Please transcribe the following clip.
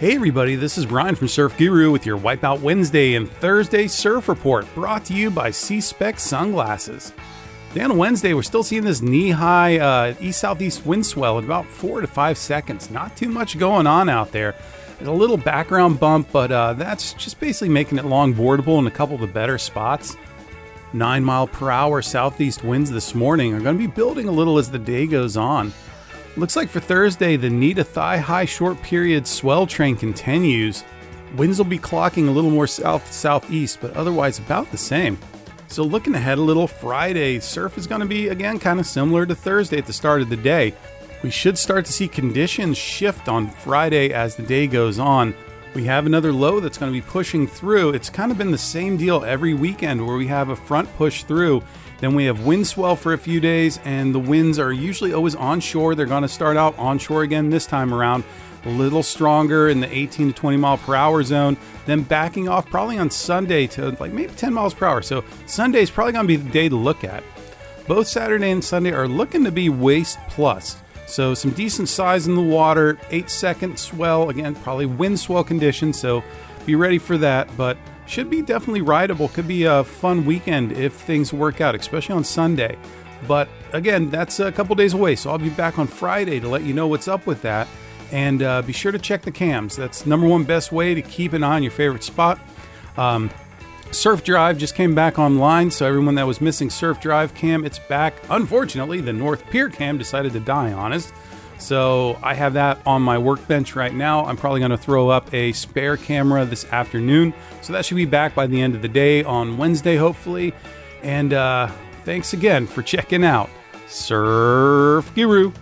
Hey everybody, this is Brian from Surf Guru with your Wipeout Wednesday and Thursday Surf Report brought to you by C-Spec Sunglasses. Today on Wednesday, we're still seeing this knee-high uh, east-southeast wind swell at about 4 to 5 seconds. Not too much going on out there. There's a little background bump, but uh, that's just basically making it long boardable in a couple of the better spots. 9 mile per hour southeast winds this morning are going to be building a little as the day goes on. Looks like for Thursday, the knee to thigh high short period swell train continues. Winds will be clocking a little more south southeast, but otherwise about the same. So, looking ahead a little, Friday, surf is going to be again kind of similar to Thursday at the start of the day. We should start to see conditions shift on Friday as the day goes on. We have another low that's going to be pushing through. It's kind of been the same deal every weekend where we have a front push through then we have wind swell for a few days, and the winds are usually always onshore. They're going to start out onshore again this time around, a little stronger in the 18 to 20 mile per hour zone, then backing off probably on Sunday to like maybe 10 miles per hour. So Sunday is probably going to be the day to look at. Both Saturday and Sunday are looking to be waist plus. So some decent size in the water, eight second swell, again, probably wind swell conditions. So be ready for that. But should be definitely rideable. Could be a fun weekend if things work out, especially on Sunday. But again, that's a couple days away, so I'll be back on Friday to let you know what's up with that. And uh, be sure to check the cams. That's number one best way to keep an eye on your favorite spot. Um, Surf Drive just came back online, so everyone that was missing Surf Drive cam, it's back. Unfortunately, the North Pier cam decided to die on us. So I have that on my workbench right now. I'm probably going to throw up a spare camera this afternoon. So that should be back by the end of the day on Wednesday, hopefully. And uh, thanks again for checking out Surf Guru.